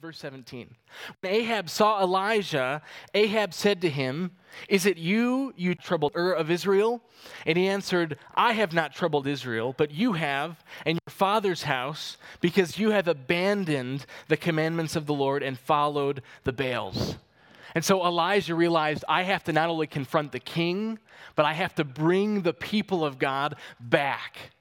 Verse 17. When Ahab saw Elijah, Ahab said to him, Is it you, you troubler of Israel? And he answered, I have not troubled Israel, but you have, and your father's house, because you have abandoned the commandments of the Lord and followed the Baals. And so Elijah realized, I have to not only confront the king, but I have to bring the people of God back.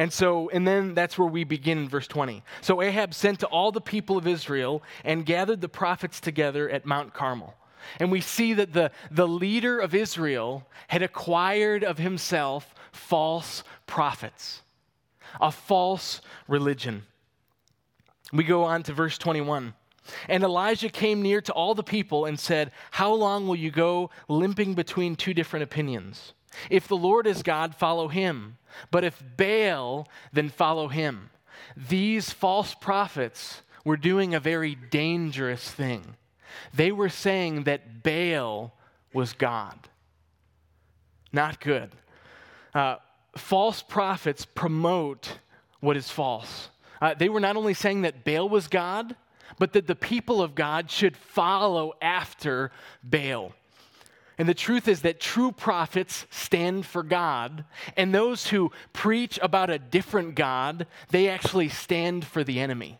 And so, and then that's where we begin in verse 20. So Ahab sent to all the people of Israel and gathered the prophets together at Mount Carmel. And we see that the, the leader of Israel had acquired of himself false prophets, a false religion. We go on to verse 21. And Elijah came near to all the people and said, How long will you go limping between two different opinions? If the Lord is God, follow him. But if Baal, then follow him. These false prophets were doing a very dangerous thing. They were saying that Baal was God. Not good. Uh, false prophets promote what is false. Uh, they were not only saying that Baal was God, but that the people of God should follow after Baal. And the truth is that true prophets stand for God, and those who preach about a different God, they actually stand for the enemy.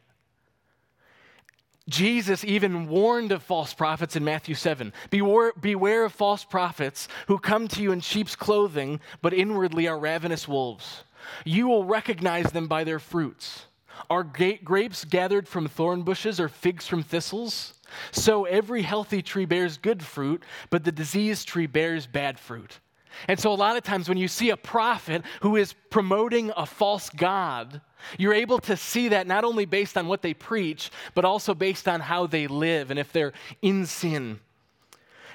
Jesus even warned of false prophets in Matthew 7. Beware, beware of false prophets who come to you in sheep's clothing, but inwardly are ravenous wolves. You will recognize them by their fruits. Are grapes gathered from thorn bushes or figs from thistles? So every healthy tree bears good fruit, but the diseased tree bears bad fruit. And so, a lot of times, when you see a prophet who is promoting a false God, you're able to see that not only based on what they preach, but also based on how they live and if they're in sin.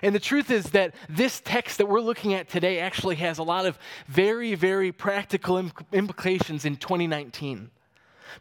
And the truth is that this text that we're looking at today actually has a lot of very, very practical implications in 2019.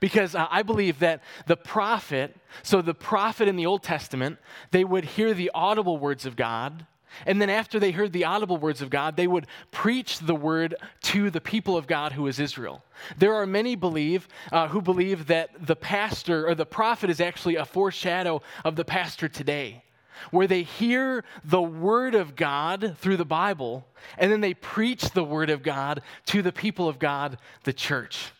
Because uh, I believe that the prophet, so the prophet in the Old Testament, they would hear the audible words of God. And then after they heard the audible words of God, they would preach the word to the people of God who is Israel. There are many believe uh, who believe that the pastor or the prophet is actually a foreshadow of the pastor today, where they hear the word of God through the Bible, and then they preach the word of God to the people of God, the church.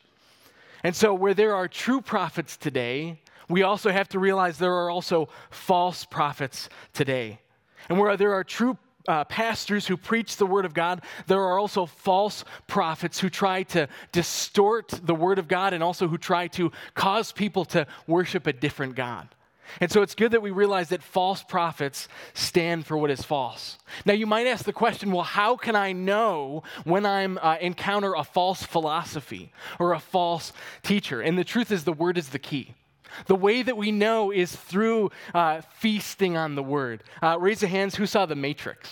And so, where there are true prophets today, we also have to realize there are also false prophets today. And where there are true uh, pastors who preach the word of God, there are also false prophets who try to distort the word of God and also who try to cause people to worship a different God. And so it's good that we realize that false prophets stand for what is false. Now, you might ask the question well, how can I know when I uh, encounter a false philosophy or a false teacher? And the truth is, the word is the key. The way that we know is through uh, feasting on the word. Uh, raise your hands who saw The Matrix?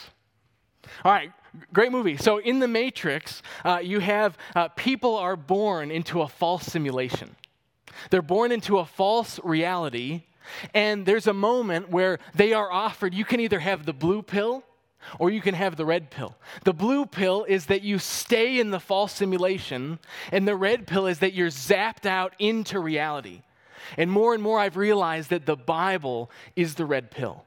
All right, great movie. So, in The Matrix, uh, you have uh, people are born into a false simulation. They're born into a false reality and there's a moment where they are offered you can either have the blue pill or you can have the red pill. The blue pill is that you stay in the false simulation, and the red pill is that you're zapped out into reality. And more and more, I've realized that the Bible is the red pill.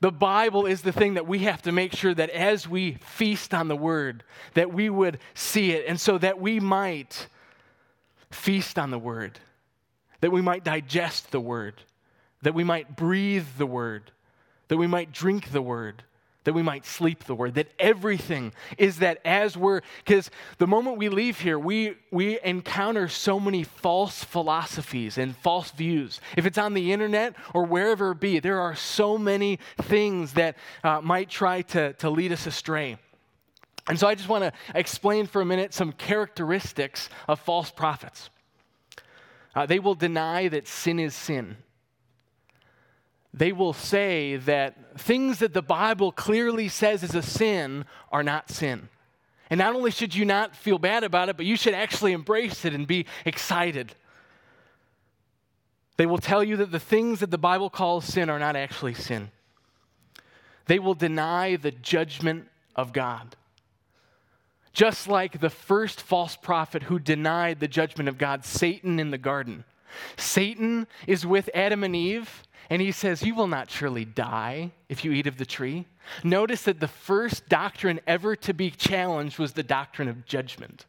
The Bible is the thing that we have to make sure that as we feast on the Word, that we would see it, and so that we might feast on the Word, that we might digest the Word that we might breathe the word, that we might drink the word, that we might sleep the word, that everything is that as we're, because the moment we leave here, we, we encounter so many false philosophies and false views. If it's on the internet or wherever it be, there are so many things that uh, might try to, to lead us astray. And so I just want to explain for a minute some characteristics of false prophets. Uh, they will deny that sin is sin they will say that things that the Bible clearly says is a sin are not sin. And not only should you not feel bad about it, but you should actually embrace it and be excited. They will tell you that the things that the Bible calls sin are not actually sin. They will deny the judgment of God. Just like the first false prophet who denied the judgment of God, Satan in the garden. Satan is with Adam and Eve, and he says, You will not surely die if you eat of the tree. Notice that the first doctrine ever to be challenged was the doctrine of judgment.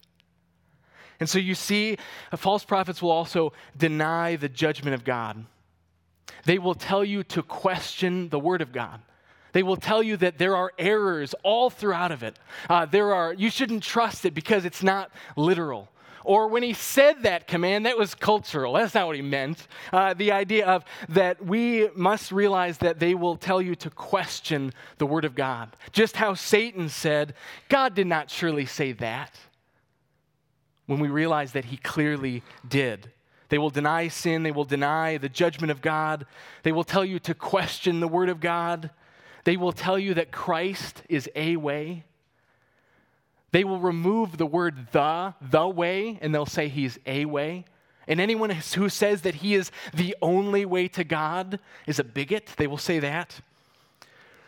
And so you see, false prophets will also deny the judgment of God. They will tell you to question the word of God. They will tell you that there are errors all throughout of it. Uh, there are you shouldn't trust it because it's not literal. Or when he said that command, that was cultural. That's not what he meant. Uh, the idea of that we must realize that they will tell you to question the word of God. Just how Satan said, God did not surely say that. When we realize that he clearly did. They will deny sin. They will deny the judgment of God. They will tell you to question the word of God. They will tell you that Christ is a way. They will remove the word the, the way, and they'll say he's a way. And anyone who says that he is the only way to God is a bigot. They will say that.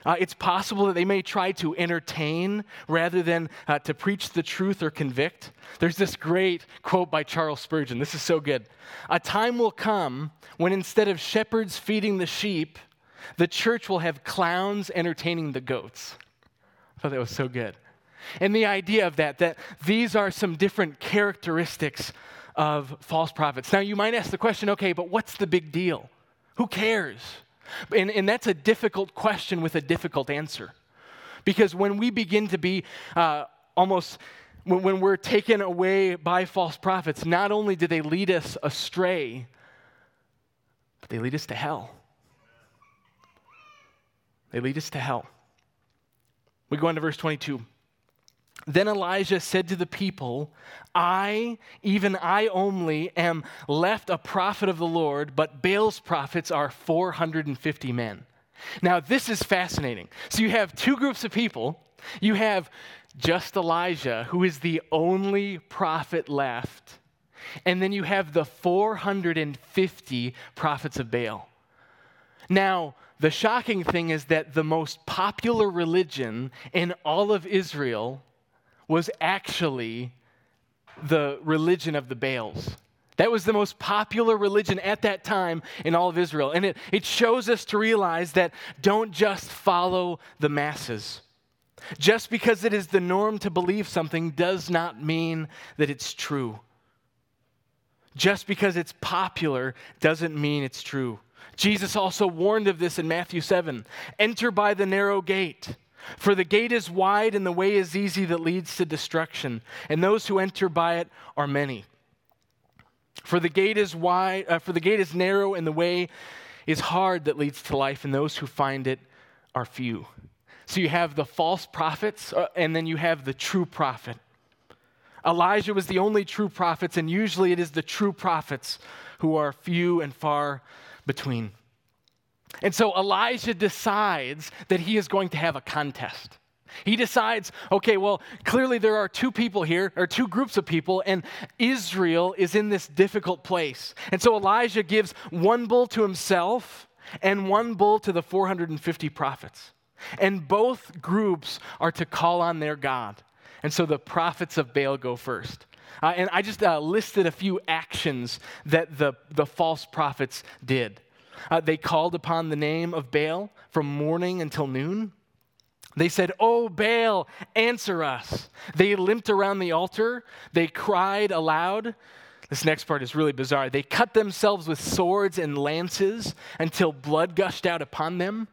Uh, it's possible that they may try to entertain rather than uh, to preach the truth or convict. There's this great quote by Charles Spurgeon. This is so good. A time will come when instead of shepherds feeding the sheep, the church will have clowns entertaining the goats. I thought that was so good. And the idea of that, that these are some different characteristics of false prophets. Now, you might ask the question okay, but what's the big deal? Who cares? And, and that's a difficult question with a difficult answer. Because when we begin to be uh, almost, when, when we're taken away by false prophets, not only do they lead us astray, but they lead us to hell. They lead us to hell. We go on to verse 22. Then Elijah said to the people, I, even I only, am left a prophet of the Lord, but Baal's prophets are 450 men. Now, this is fascinating. So you have two groups of people. You have just Elijah, who is the only prophet left. And then you have the 450 prophets of Baal. Now, the shocking thing is that the most popular religion in all of Israel was actually the religion of the Baals. That was the most popular religion at that time in all of Israel. And it, it shows us to realize that don't just follow the masses. Just because it is the norm to believe something does not mean that it's true. Just because it's popular doesn't mean it's true. Jesus also warned of this in Matthew 7 Enter by the narrow gate. For the gate is wide and the way is easy that leads to destruction, and those who enter by it are many. For the gate is wide, uh, for the gate is narrow and the way is hard that leads to life, and those who find it are few. So you have the false prophets, uh, and then you have the true prophet. Elijah was the only true prophets, and usually it is the true prophets who are few and far between. And so Elijah decides that he is going to have a contest. He decides, okay, well, clearly there are two people here, or two groups of people, and Israel is in this difficult place. And so Elijah gives one bull to himself and one bull to the 450 prophets. And both groups are to call on their God. And so the prophets of Baal go first. Uh, and I just uh, listed a few actions that the, the false prophets did. Uh, they called upon the name of Baal from morning until noon. They said, Oh, Baal, answer us. They limped around the altar. They cried aloud. This next part is really bizarre. They cut themselves with swords and lances until blood gushed out upon them,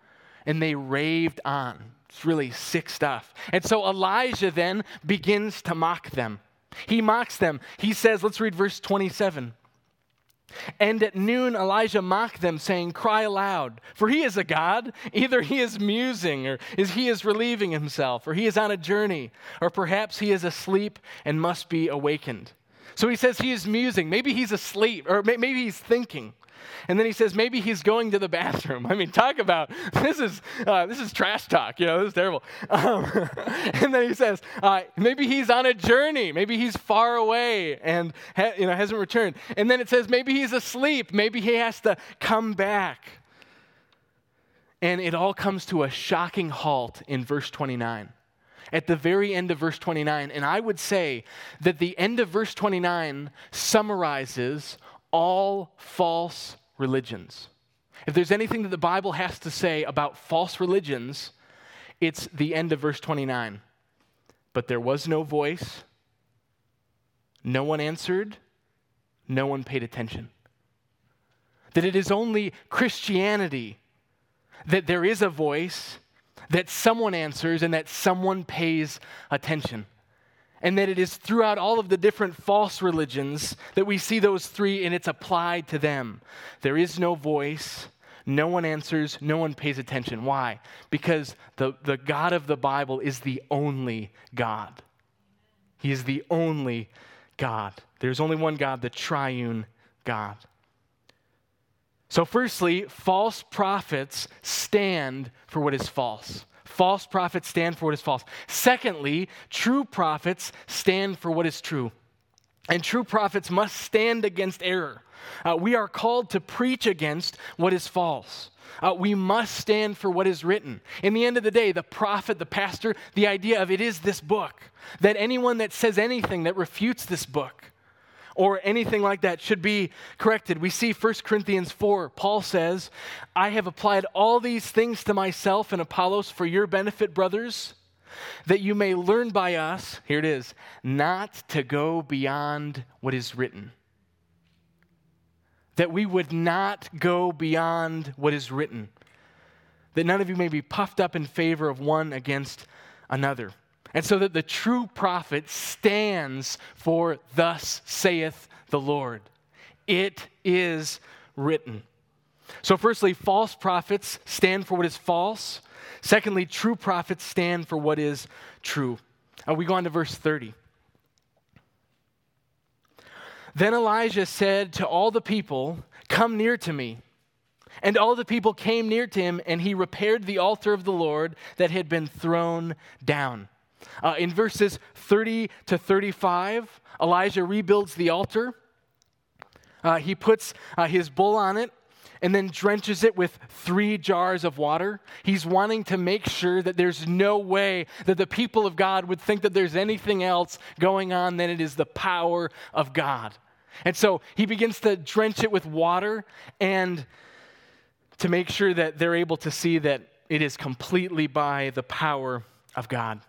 and they raved on. It's really sick stuff. And so Elijah then begins to mock them. He mocks them. He says, let's read verse 27. And at noon, Elijah mocked them, saying, Cry aloud, for he is a God. Either he is musing, or is he is relieving himself, or he is on a journey, or perhaps he is asleep and must be awakened. So he says he is musing. Maybe he's asleep, or maybe he's thinking. And then he says maybe he's going to the bathroom. I mean, talk about this is uh, this is trash talk. You know, this is terrible. Um, and then he says uh, maybe he's on a journey. Maybe he's far away and ha- you know hasn't returned. And then it says maybe he's asleep. Maybe he has to come back. And it all comes to a shocking halt in verse 29 at the very end of verse 29. And I would say that the end of verse 29 summarizes all false religions. If there's anything that the Bible has to say about false religions, it's the end of verse 29. But there was no voice, no one answered, no one paid attention. That it is only Christianity that there is a voice, that someone answers, and that someone pays attention and that it is throughout all of the different false religions that we see those three and it's applied to them. There is no voice, no one answers, no one pays attention. Why? Because the, the God of the Bible is the only God. He is the only God. There's only one God, the triune God. So, firstly, false prophets stand for what is false. False prophets stand for what is false. Secondly, true prophets stand for what is true. And true prophets must stand against error. Uh, we are called to preach against what is false. Uh, we must stand for what is written. In the end of the day, the prophet, the pastor, the idea of it is this book. That anyone that says anything that refutes this book, or anything like that should be corrected. We see 1 Corinthians 4, Paul says, I have applied all these things to myself and Apollos for your benefit, brothers, that you may learn by us, here it is, not to go beyond what is written. That we would not go beyond what is written. That none of you may be puffed up in favor of one against another. And so that the true prophet stands for, Thus saith the Lord. It is written. So, firstly, false prophets stand for what is false. Secondly, true prophets stand for what is true. Uh, we go on to verse 30. Then Elijah said to all the people, Come near to me. And all the people came near to him, and he repaired the altar of the Lord that had been thrown down. Uh, in verses 30 to 35, Elijah rebuilds the altar. Uh, he puts uh, his bull on it and then drenches it with three jars of water. He's wanting to make sure that there's no way that the people of God would think that there's anything else going on than it is the power of God. And so he begins to drench it with water and to make sure that they're able to see that it is completely by the power of God.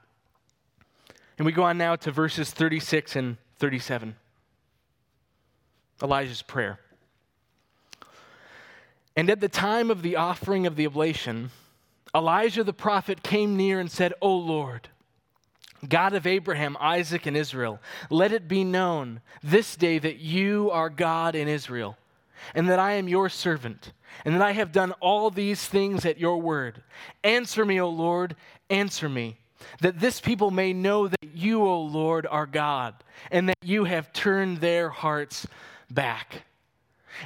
And we go on now to verses 36 and 37. Elijah's prayer. And at the time of the offering of the oblation, Elijah the prophet came near and said, O Lord, God of Abraham, Isaac, and Israel, let it be known this day that you are God in Israel, and that I am your servant, and that I have done all these things at your word. Answer me, O Lord, answer me that this people may know that you, O Lord, are God, and that you have turned their hearts back.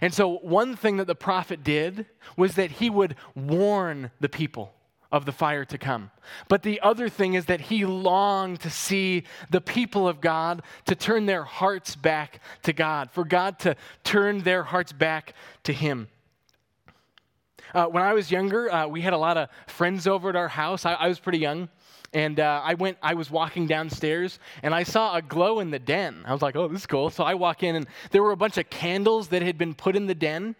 And so, one thing that the prophet did was that he would warn the people of the fire to come. But the other thing is that he longed to see the people of God to turn their hearts back to God, for God to turn their hearts back to him. Uh, when I was younger, uh, we had a lot of friends over at our house. I, I was pretty young. And uh, I went, I was walking downstairs and I saw a glow in the den. I was like, oh, this is cool. So I walk in and there were a bunch of candles that had been put in the den.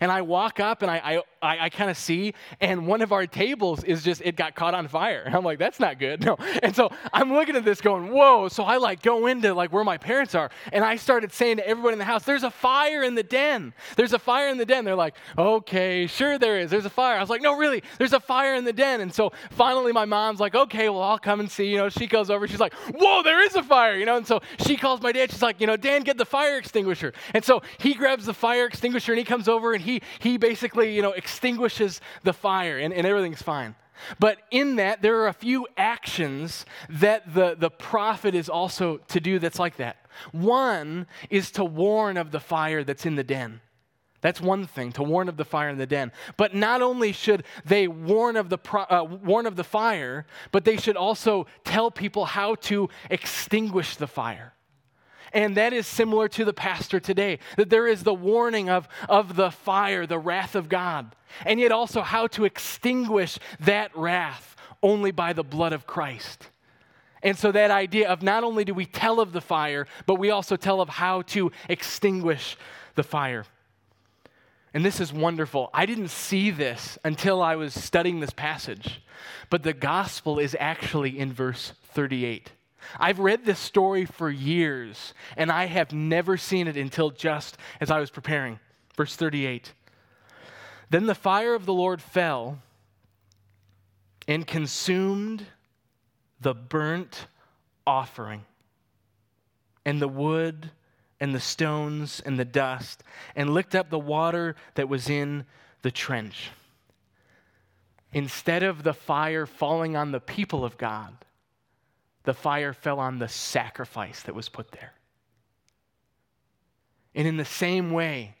And I walk up and I, I, I, kind of see, and one of our tables is just, it got caught on fire. And I'm like, that's not good. No. And so I'm looking at this going, whoa. So I like go into like where my parents are, and I started saying to everybody in the house, there's a fire in the den. There's a fire in the den. They're like, okay, sure there is. There's a fire. I was like, no, really, there's a fire in the den. And so finally my mom's like, okay, well, I'll come and see. You know, she goes over, she's like, whoa, there is a fire, you know. And so she calls my dad. She's like, you know, Dan, get the fire extinguisher. And so he grabs the fire extinguisher and he comes over and he, he basically, you know, extinguishes the fire and, and everything's fine. But in that, there are a few actions that the, the prophet is also to do that's like that. One is to warn of the fire that's in the den. That's one thing, to warn of the fire in the den. But not only should they warn of the, pro, uh, warn of the fire, but they should also tell people how to extinguish the fire. And that is similar to the pastor today, that there is the warning of, of the fire, the wrath of God, and yet also how to extinguish that wrath only by the blood of Christ. And so, that idea of not only do we tell of the fire, but we also tell of how to extinguish the fire. And this is wonderful. I didn't see this until I was studying this passage, but the gospel is actually in verse 38. I've read this story for years, and I have never seen it until just as I was preparing. Verse 38. Then the fire of the Lord fell and consumed the burnt offering and the wood and the stones and the dust and licked up the water that was in the trench. Instead of the fire falling on the people of God, the fire fell on the sacrifice that was put there. And in the same way,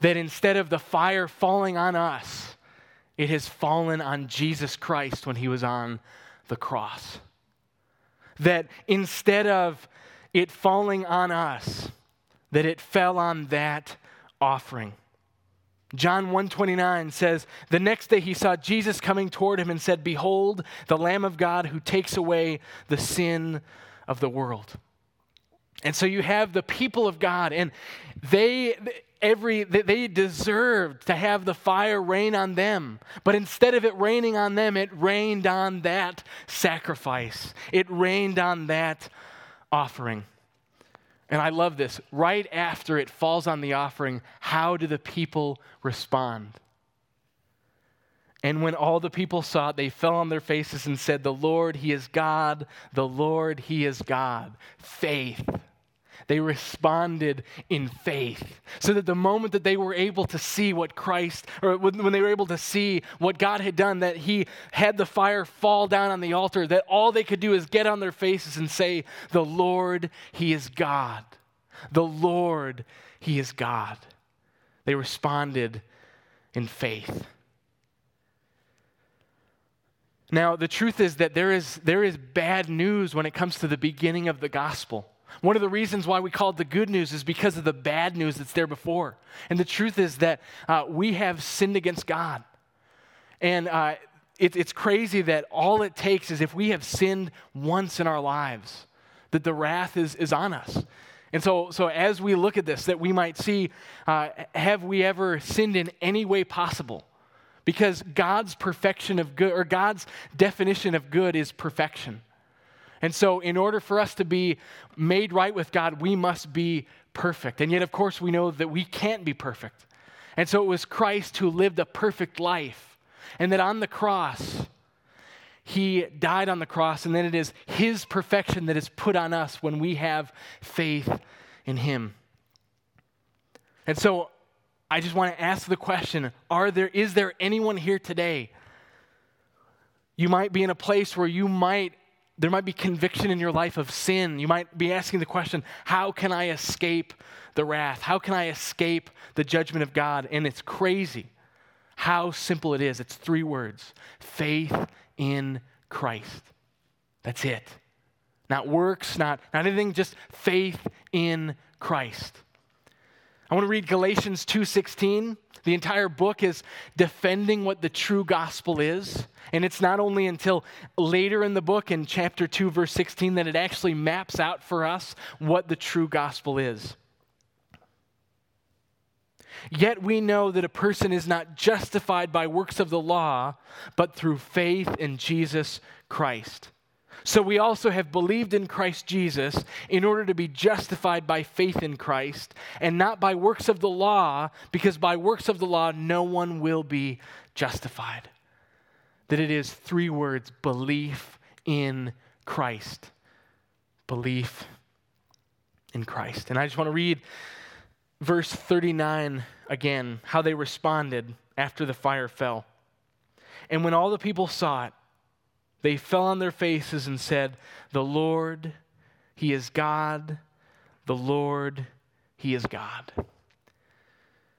that instead of the fire falling on us, it has fallen on Jesus Christ when he was on the cross. That instead of it falling on us, that it fell on that offering. John 129 says, The next day he saw Jesus coming toward him and said, Behold, the Lamb of God who takes away the sin of the world. And so you have the people of God, and they every they deserved to have the fire rain on them. But instead of it raining on them it rained on that sacrifice. It rained on that offering and I love this. Right after it falls on the offering, how do the people respond? And when all the people saw it, they fell on their faces and said, The Lord, He is God. The Lord, He is God. Faith. They responded in faith. So that the moment that they were able to see what Christ, or when they were able to see what God had done, that He had the fire fall down on the altar, that all they could do is get on their faces and say, The Lord, He is God. The Lord, He is God. They responded in faith. Now, the truth is that there is, there is bad news when it comes to the beginning of the gospel. One of the reasons why we call it the good news is because of the bad news that's there before. And the truth is that uh, we have sinned against God. And uh, it, it's crazy that all it takes is if we have sinned once in our lives, that the wrath is, is on us. And so, so as we look at this, that we might see uh, have we ever sinned in any way possible? Because God's perfection of good, or God's definition of good is perfection. And so, in order for us to be made right with God, we must be perfect. And yet, of course, we know that we can't be perfect. And so, it was Christ who lived a perfect life. And that on the cross, he died on the cross, and then it is his perfection that is put on us when we have faith in him. And so, I just want to ask the question are there, is there anyone here today? You might be in a place where you might there might be conviction in your life of sin. You might be asking the question, how can I escape the wrath? How can I escape the judgment of God? And it's crazy how simple it is. It's three words faith in Christ. That's it. Not works, not, not anything, just faith in Christ. I want to read Galatians 2:16. The entire book is defending what the true gospel is. And it's not only until later in the book, in chapter 2, verse 16, that it actually maps out for us what the true gospel is. Yet we know that a person is not justified by works of the law, but through faith in Jesus Christ. So we also have believed in Christ Jesus in order to be justified by faith in Christ and not by works of the law, because by works of the law no one will be justified. That it is three words belief in Christ. Belief in Christ. And I just want to read verse 39 again, how they responded after the fire fell. And when all the people saw it, they fell on their faces and said, The Lord, He is God. The Lord, He is God.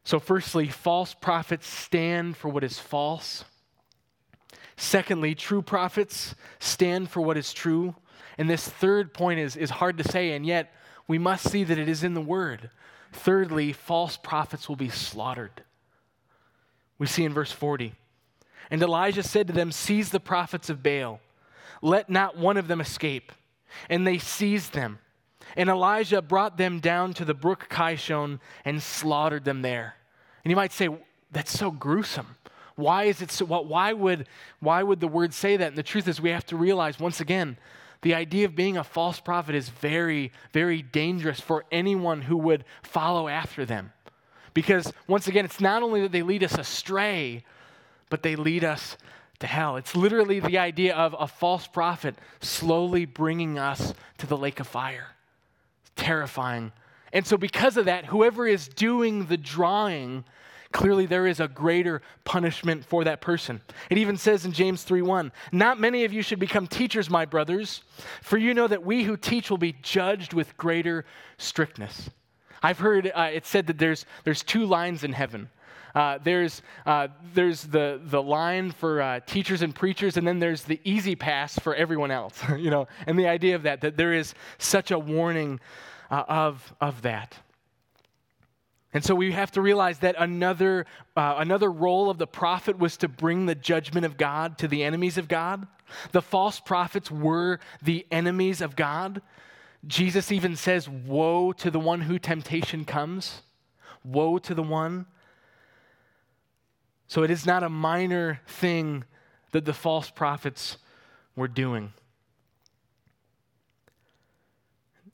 So, firstly, false prophets stand for what is false. Secondly, true prophets stand for what is true. And this third point is, is hard to say, and yet we must see that it is in the Word. Thirdly, false prophets will be slaughtered. We see in verse 40. And Elijah said to them, Seize the prophets of Baal, let not one of them escape. And they seized them. And Elijah brought them down to the brook Kishon and slaughtered them there. And you might say, that's so gruesome. Why is it so? Why would, why would the word say that? And the truth is, we have to realize once again, the idea of being a false prophet is very, very dangerous for anyone who would follow after them. Because once again, it's not only that they lead us astray, but they lead us to hell. It's literally the idea of a false prophet slowly bringing us to the lake of fire. It's terrifying. And so, because of that, whoever is doing the drawing, clearly there is a greater punishment for that person. It even says in James 3:1, "Not many of you should become teachers, my brothers, for you know that we who teach will be judged with greater strictness." I've heard uh, it said that there's there's two lines in heaven. Uh, there's, uh, there's the, the line for uh, teachers and preachers, and then there's the easy pass for everyone else, you know, and the idea of that, that there is such a warning uh, of, of that. And so we have to realize that another, uh, another role of the prophet was to bring the judgment of God to the enemies of God. The false prophets were the enemies of God. Jesus even says, Woe to the one who temptation comes. Woe to the one. So it is not a minor thing that the false prophets were doing.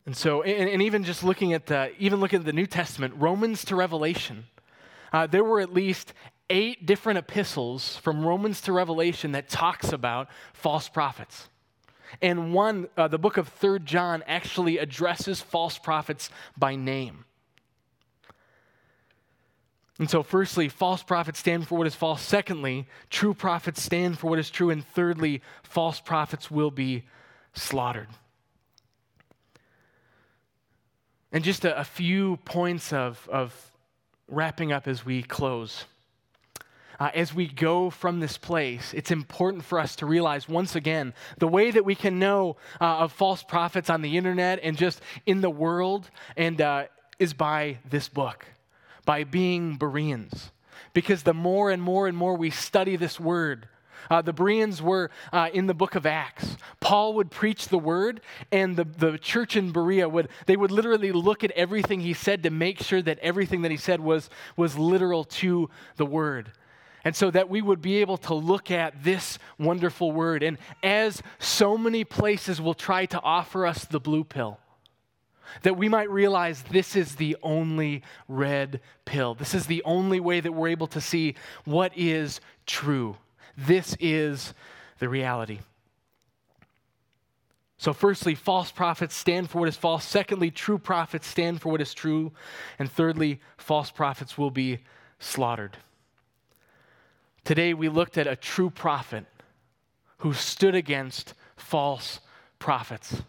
And so, and, and even just looking at the, even looking at the New Testament, Romans to Revelation, uh, there were at least eight different epistles from Romans to Revelation that talks about false prophets. And one, uh, the book of Third John, actually addresses false prophets by name. And so, firstly, false prophets stand for what is false. Secondly, true prophets stand for what is true. And thirdly, false prophets will be slaughtered. And just a, a few points of, of wrapping up as we close. Uh, as we go from this place, it's important for us to realize once again the way that we can know uh, of false prophets on the internet and just in the world and uh, is by this book, by being Bereans. Because the more and more and more we study this word, uh, the Bereans were uh, in the book of Acts. Paul would preach the word, and the, the church in Berea would, they would literally look at everything he said to make sure that everything that he said was, was literal to the word. And so that we would be able to look at this wonderful word. And as so many places will try to offer us the blue pill, that we might realize this is the only red pill. This is the only way that we're able to see what is true. This is the reality. So, firstly, false prophets stand for what is false. Secondly, true prophets stand for what is true. And thirdly, false prophets will be slaughtered. Today, we looked at a true prophet who stood against false prophets.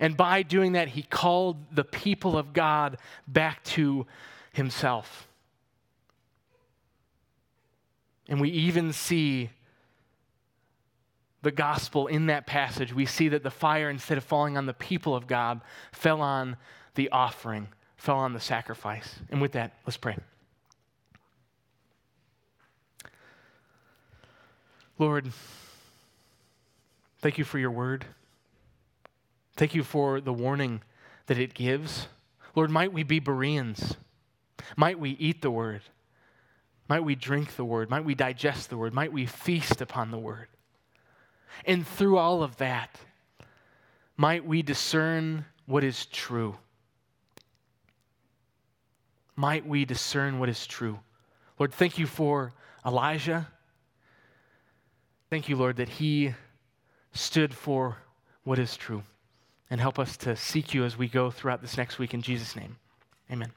And by doing that, he called the people of God back to himself. And we even see the gospel in that passage. We see that the fire, instead of falling on the people of God, fell on the offering, fell on the sacrifice. And with that, let's pray. Lord, thank you for your word. Thank you for the warning that it gives. Lord, might we be Bereans? Might we eat the word? Might we drink the word? Might we digest the word? Might we feast upon the word? And through all of that, might we discern what is true? Might we discern what is true? Lord, thank you for Elijah. Thank you, Lord, that he stood for what is true. And help us to seek you as we go throughout this next week in Jesus' name. Amen.